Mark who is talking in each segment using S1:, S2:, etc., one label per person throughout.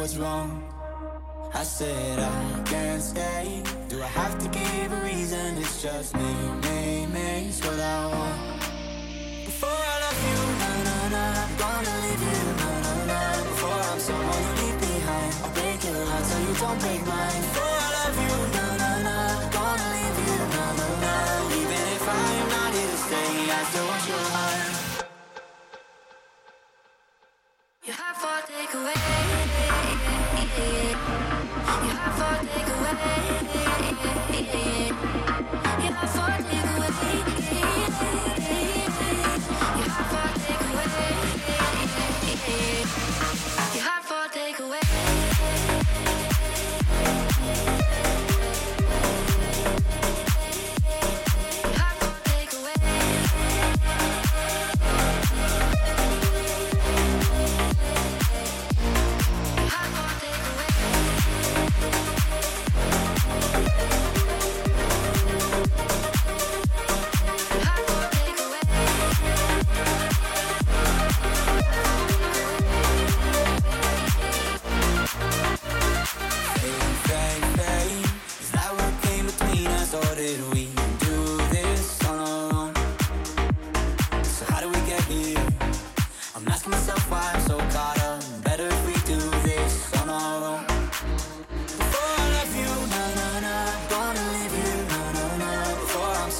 S1: what's wrong. I said I can't stay. Do I have to give a reason? It's just me, me, me. It's what I want. Before I love you, na na na, I'm gonna leave you, na na na. Before I'm someone you leave behind, I'll break your heart so you don't break mine. Before I love you, na na na, I'm gonna leave you, na na na. Even if I am not here to stay, I still want your heart.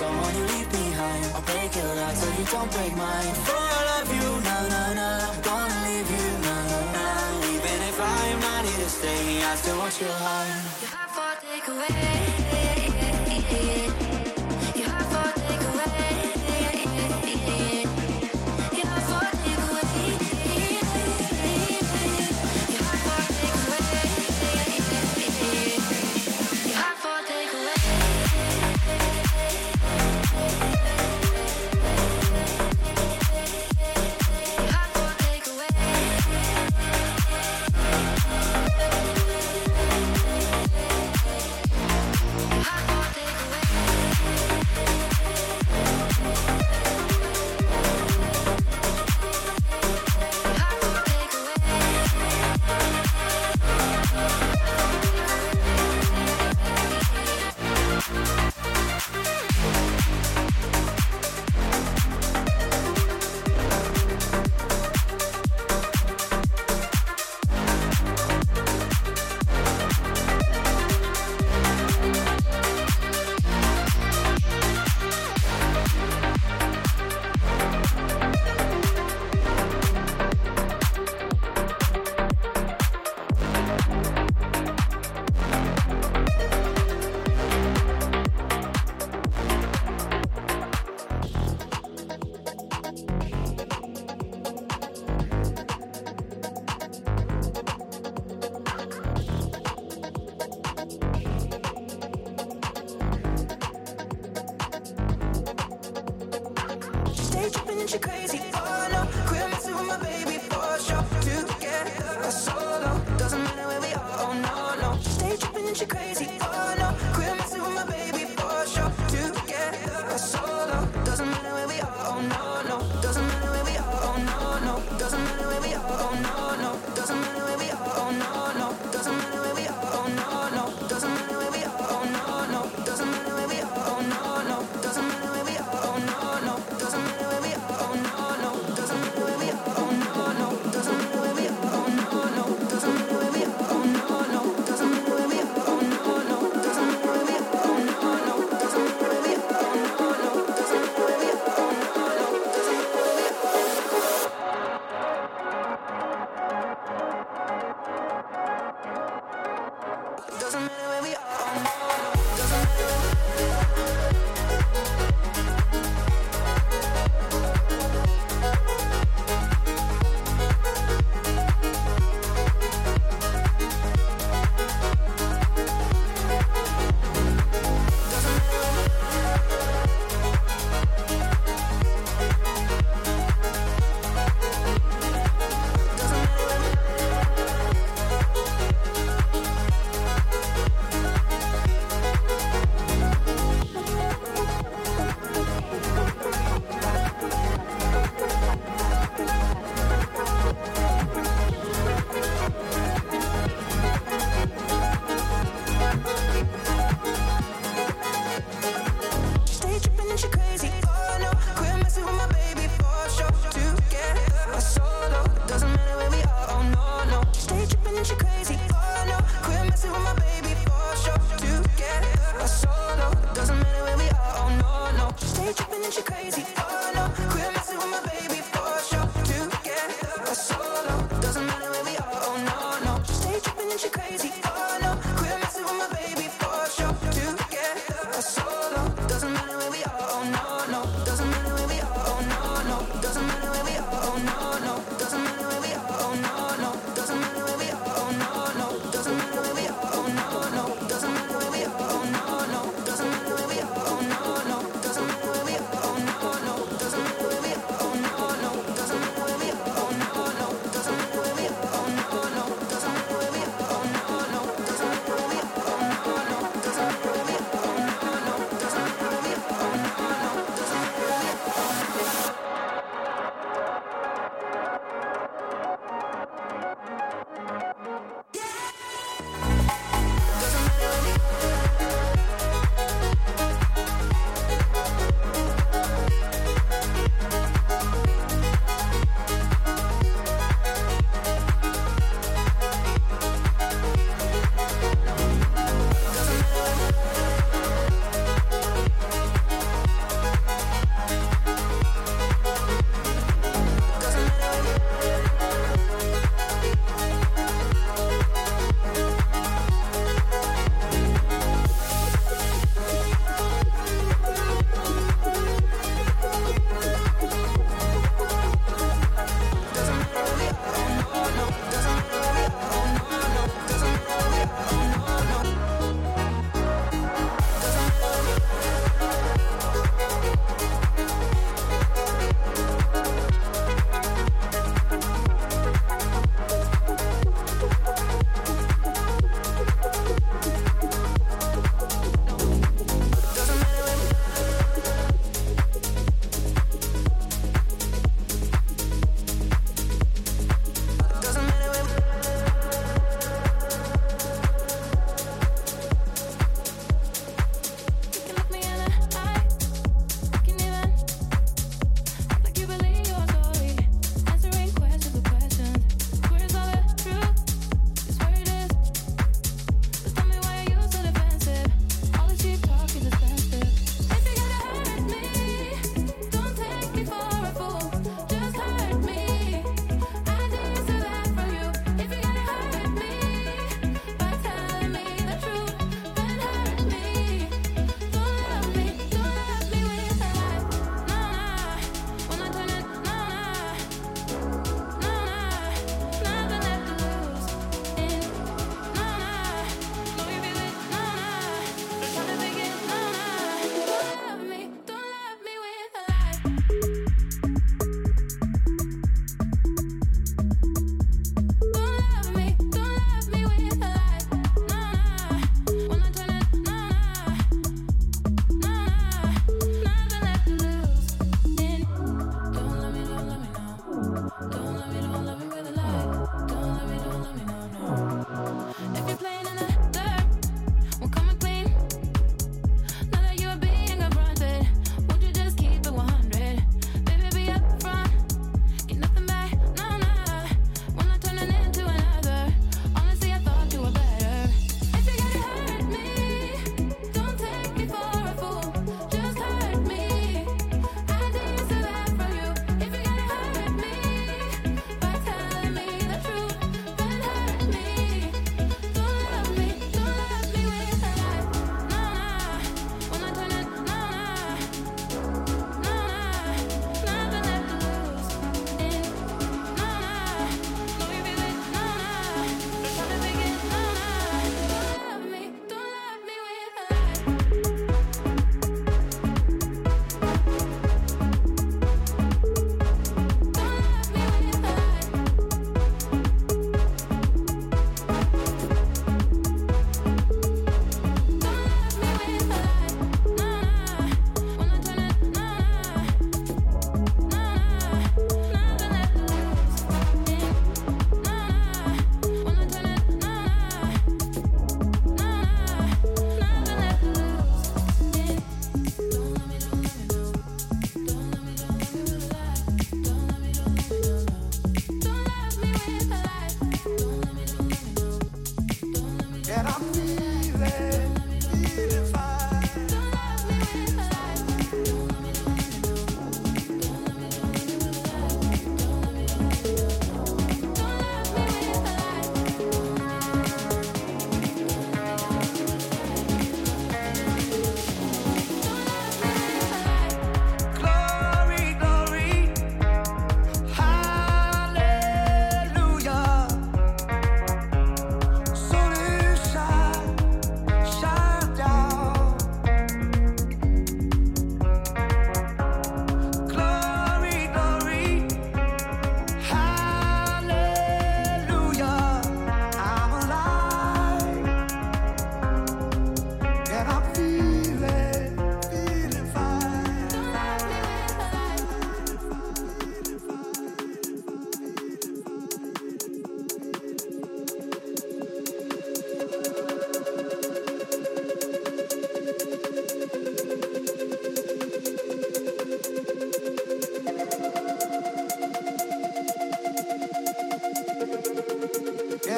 S1: Someone you leave behind, I'll break your heart so you don't break mine. Before I love you, na na na, gonna leave you, na na na. Even if I am not here to stay, I still want your heart.
S2: You have for takeaway. You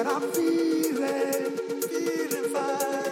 S3: Hallelujah, I'm alive.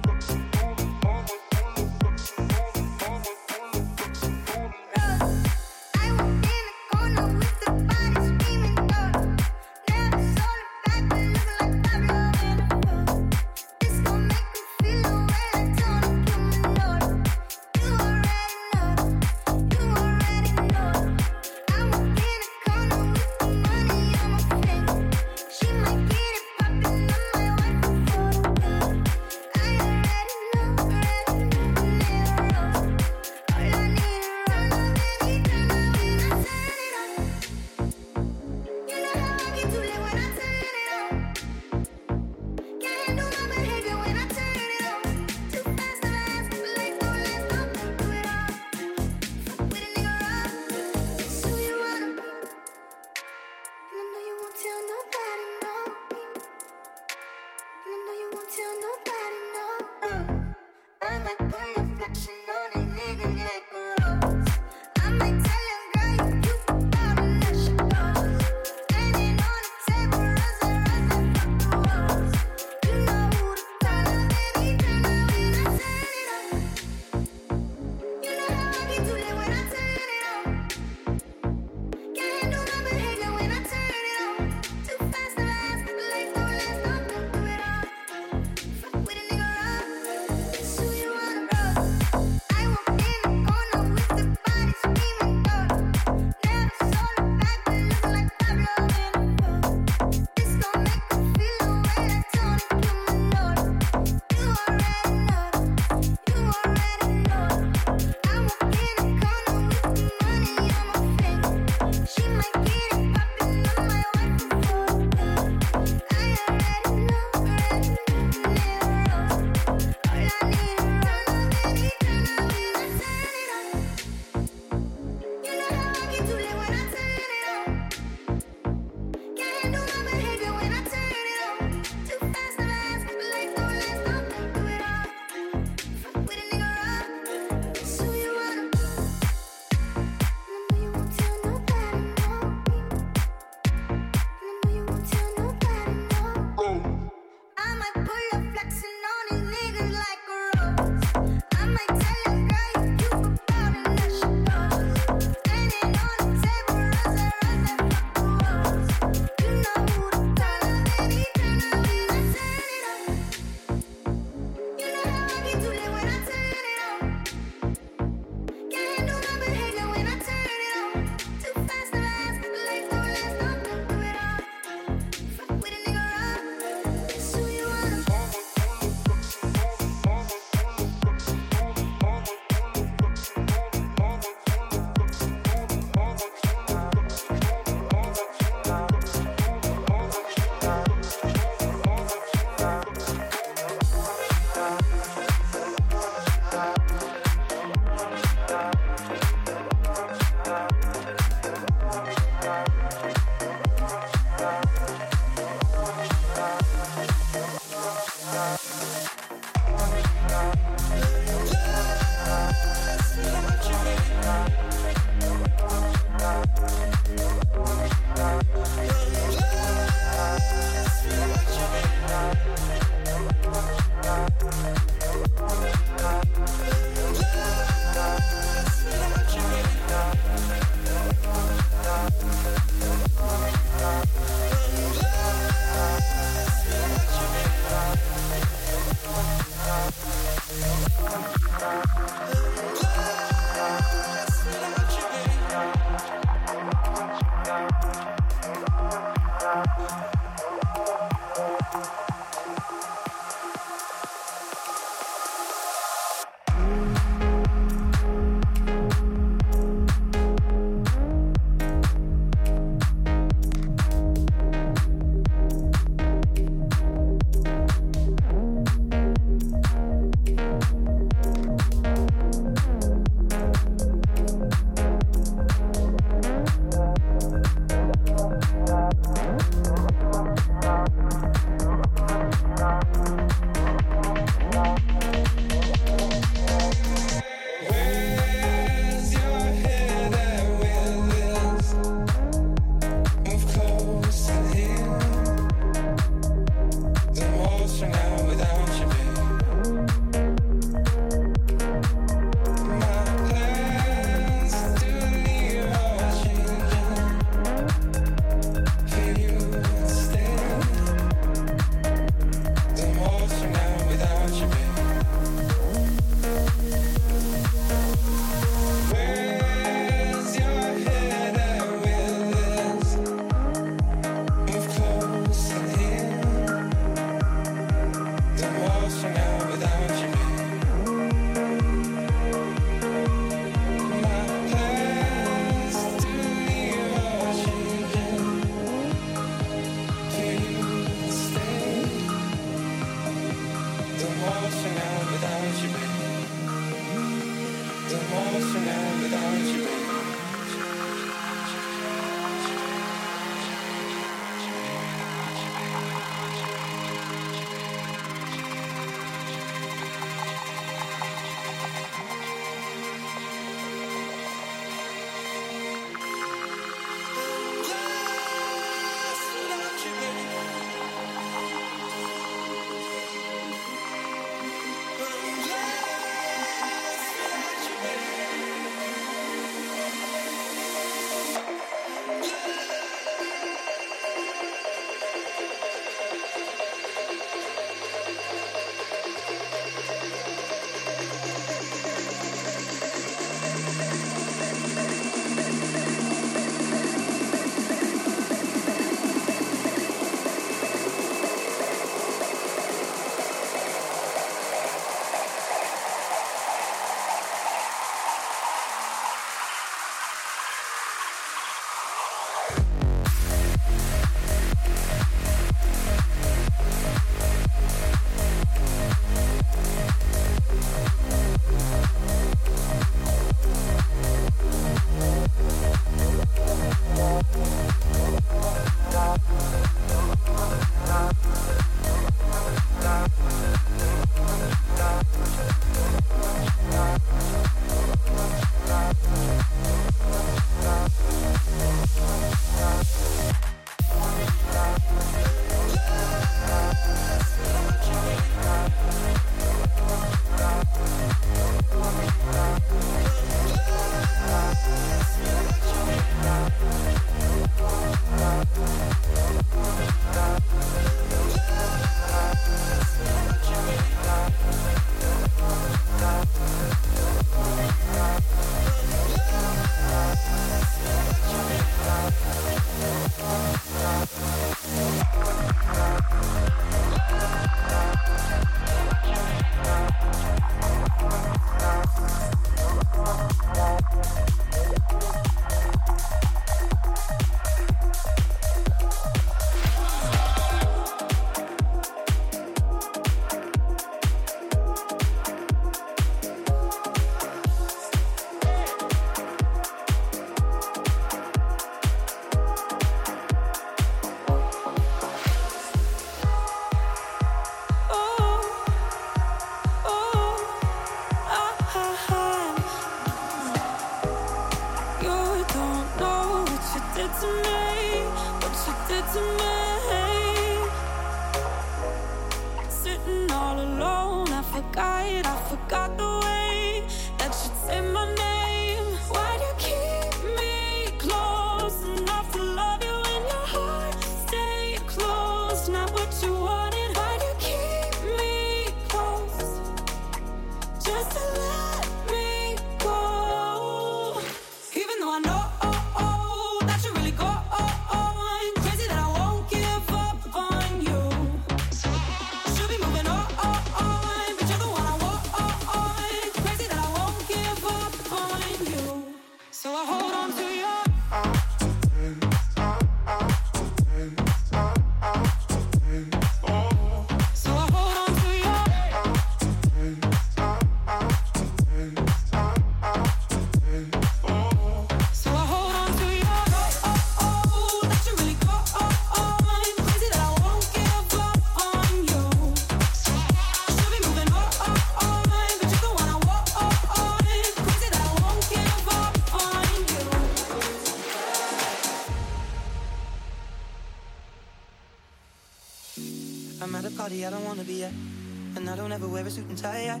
S4: And tie.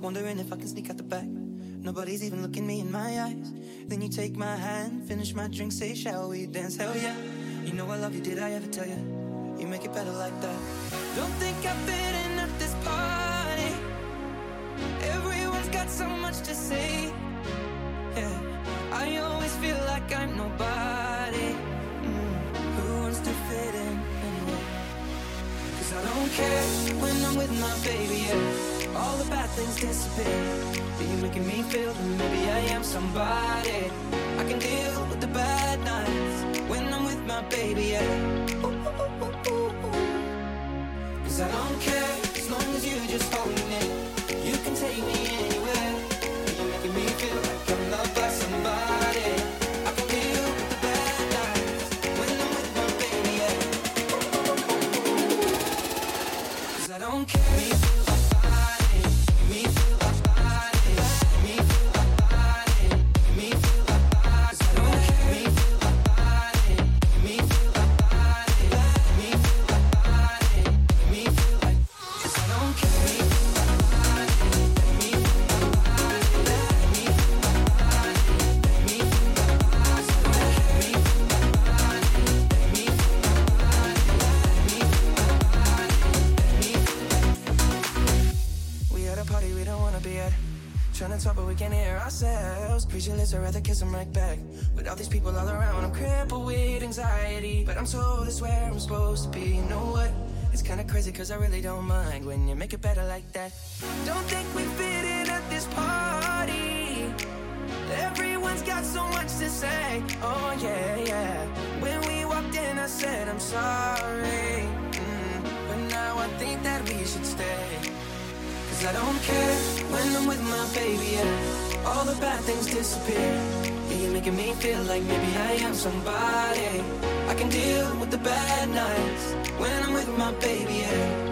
S4: Wondering if I can sneak out the back. Nobody's even looking me in my eyes. Then you take my hand, finish my drink, say, Shall we dance? Hell yeah. You know I love you, did I ever tell you? You make it better like that. Don't think I fit in at this party. Everyone's got so much to say. Yeah, I always feel like I'm nobody. Mm, Who wants to fit in anyway? Cause I don't care when I'm with my baby, yeah. All the bad things disappear. You're making me feel that maybe I am somebody. I can deal with the bad nights when I'm with my baby, yeah. Cause I don't care as long as you just cause I really don't mind when you make it better like that. Don't think we fit in at this party. Everyone's got so much to say. Oh, yeah, yeah. When we walked in, I said, I'm sorry. Mm, but now I think that we should stay. Cause I don't care when I'm with my baby, yeah. All the bad things disappear. Yeah, you're making me feel like maybe I am somebody. Can deal with the bad nights when I'm with my baby, yeah.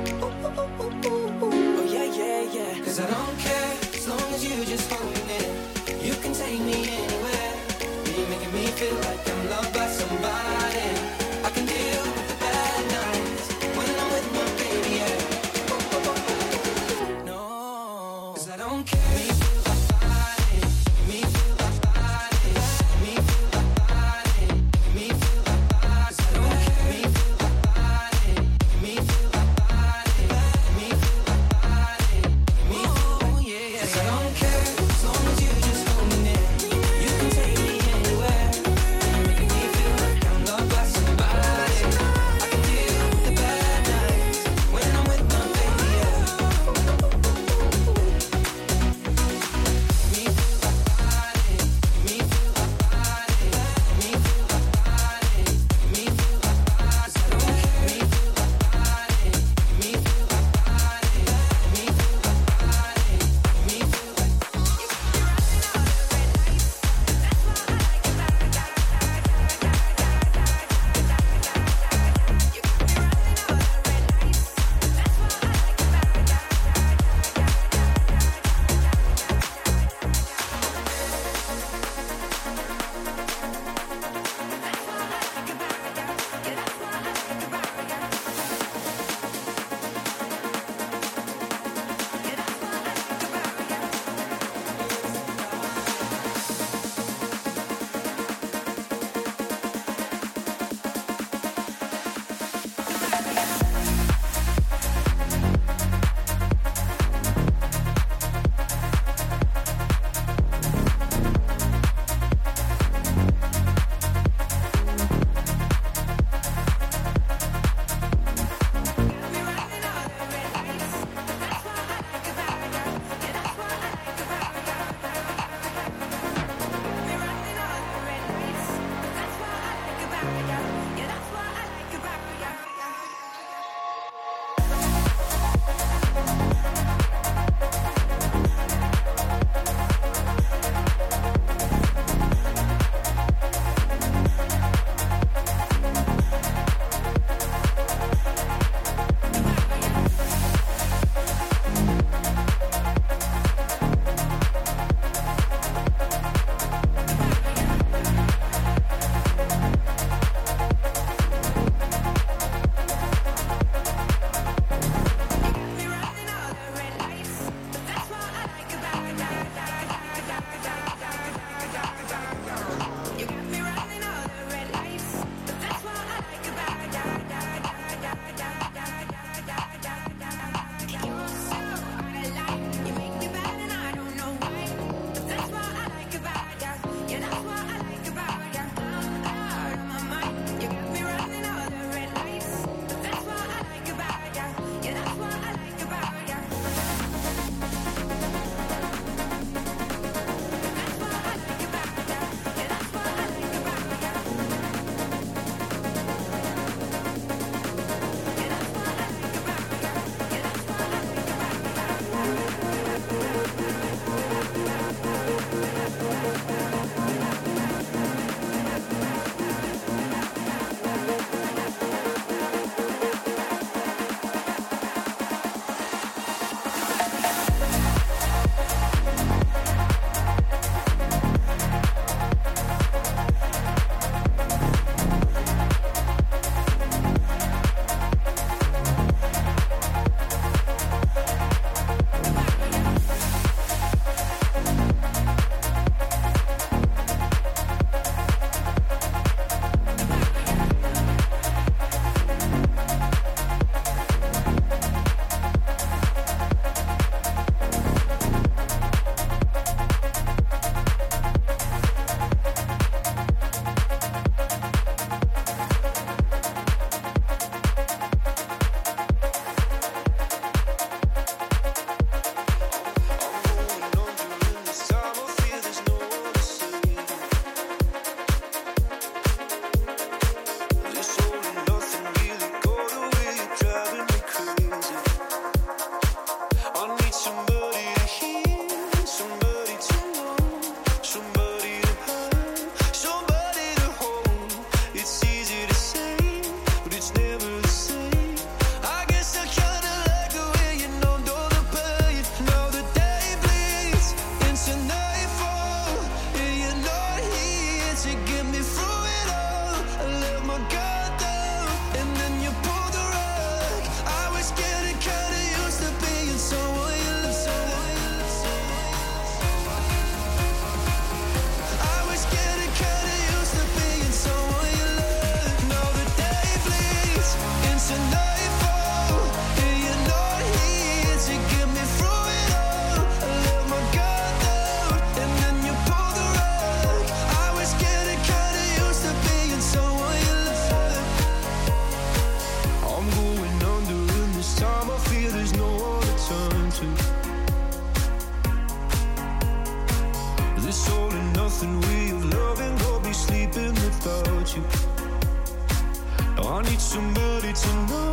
S5: need somebody to know,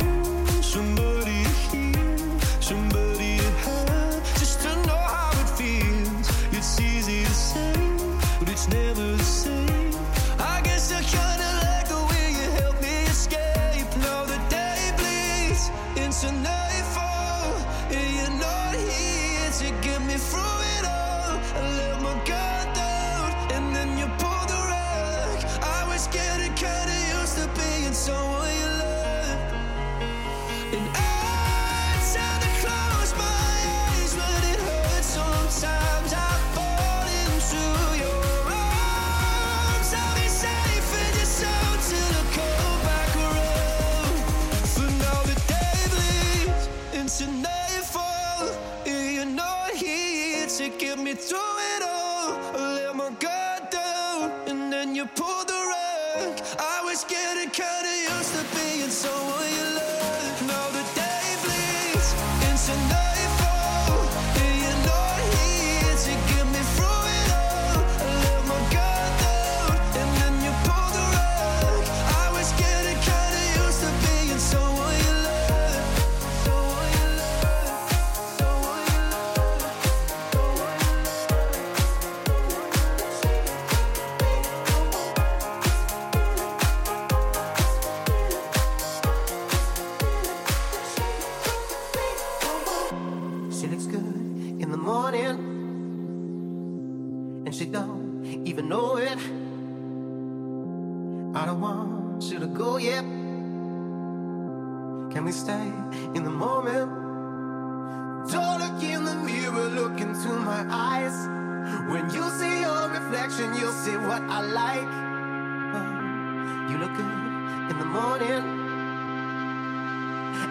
S5: somebody to hear, somebody. in the
S6: morning,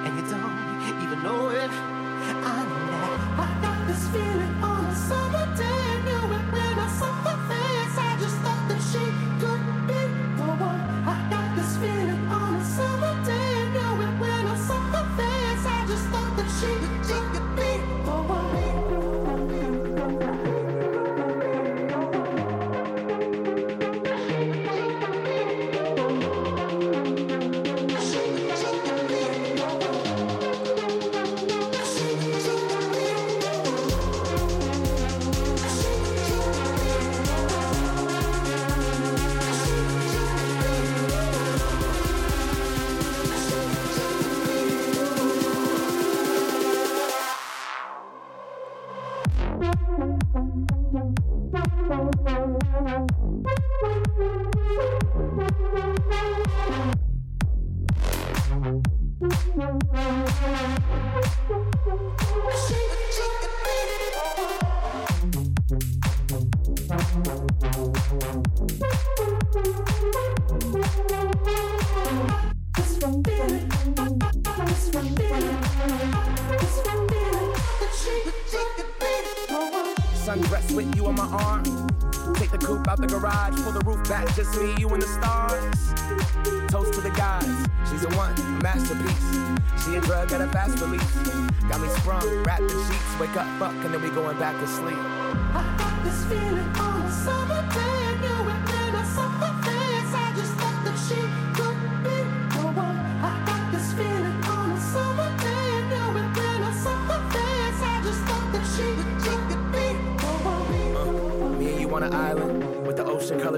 S6: and you don't even know it. I know I got this feeling on a summer day.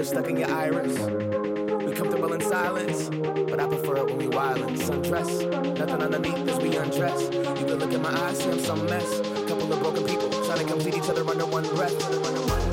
S7: stuck in your iris. We comfortable in silence, but I prefer it when we wild and sundress. Nothing underneath as we undress. You can look in my eyes, see I'm some mess. Couple of broken people trying to complete each other under one breath. Under one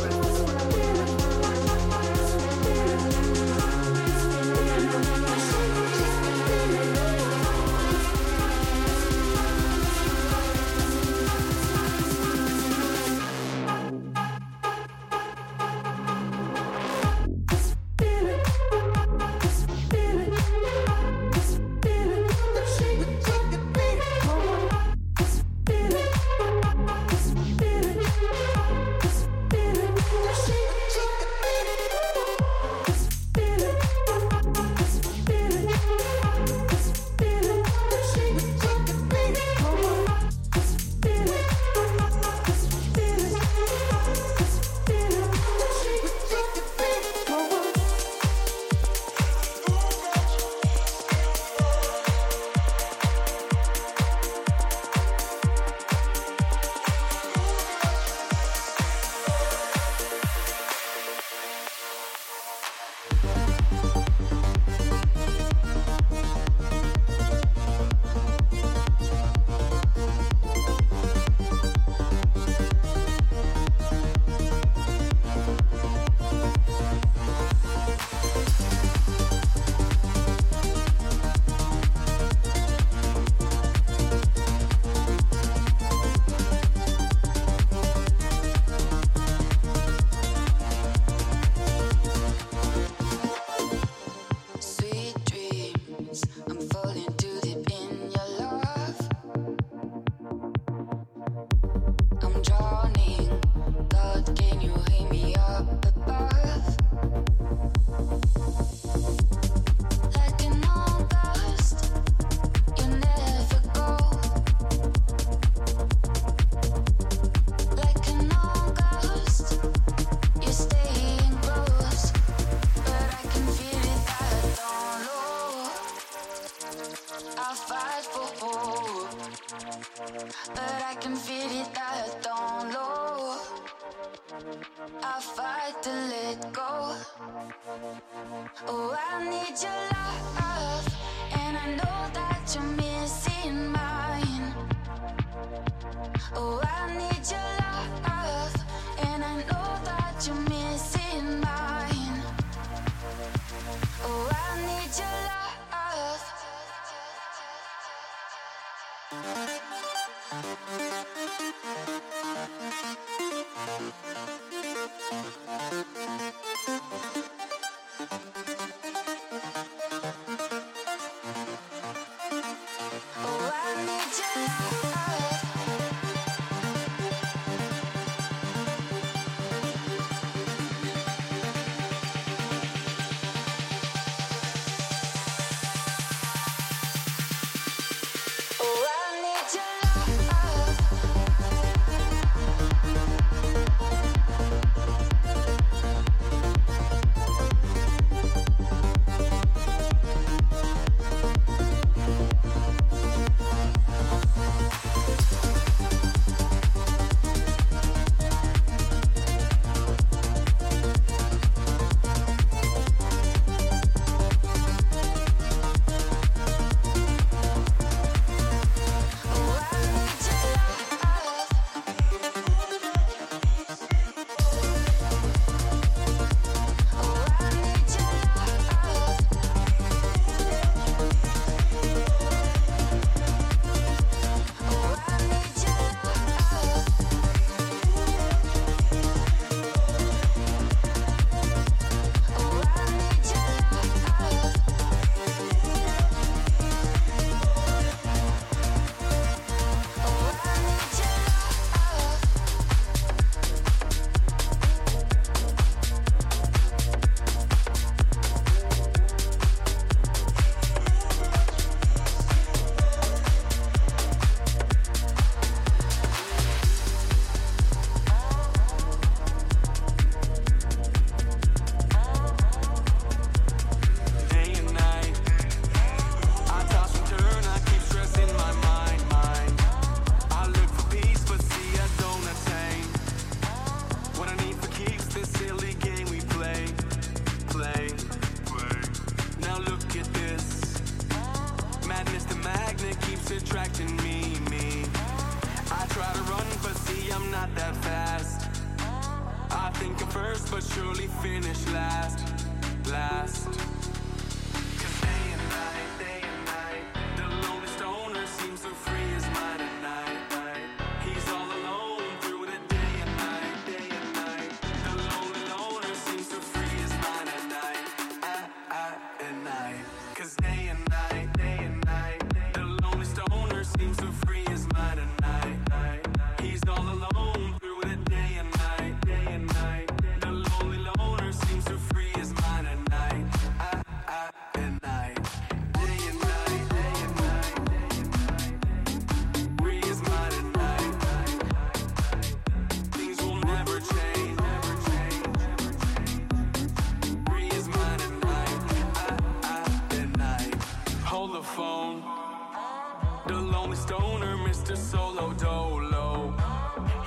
S8: a stoner, Mr. Solo Dolo.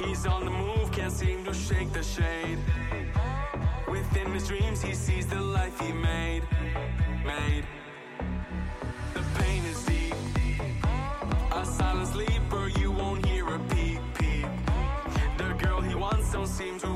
S8: He's on the move, can't seem to shake the shade. Within his dreams, he sees the life he made. Made. The pain is deep. A silent sleeper, you won't hear a peep peep. The girl he wants don't seem to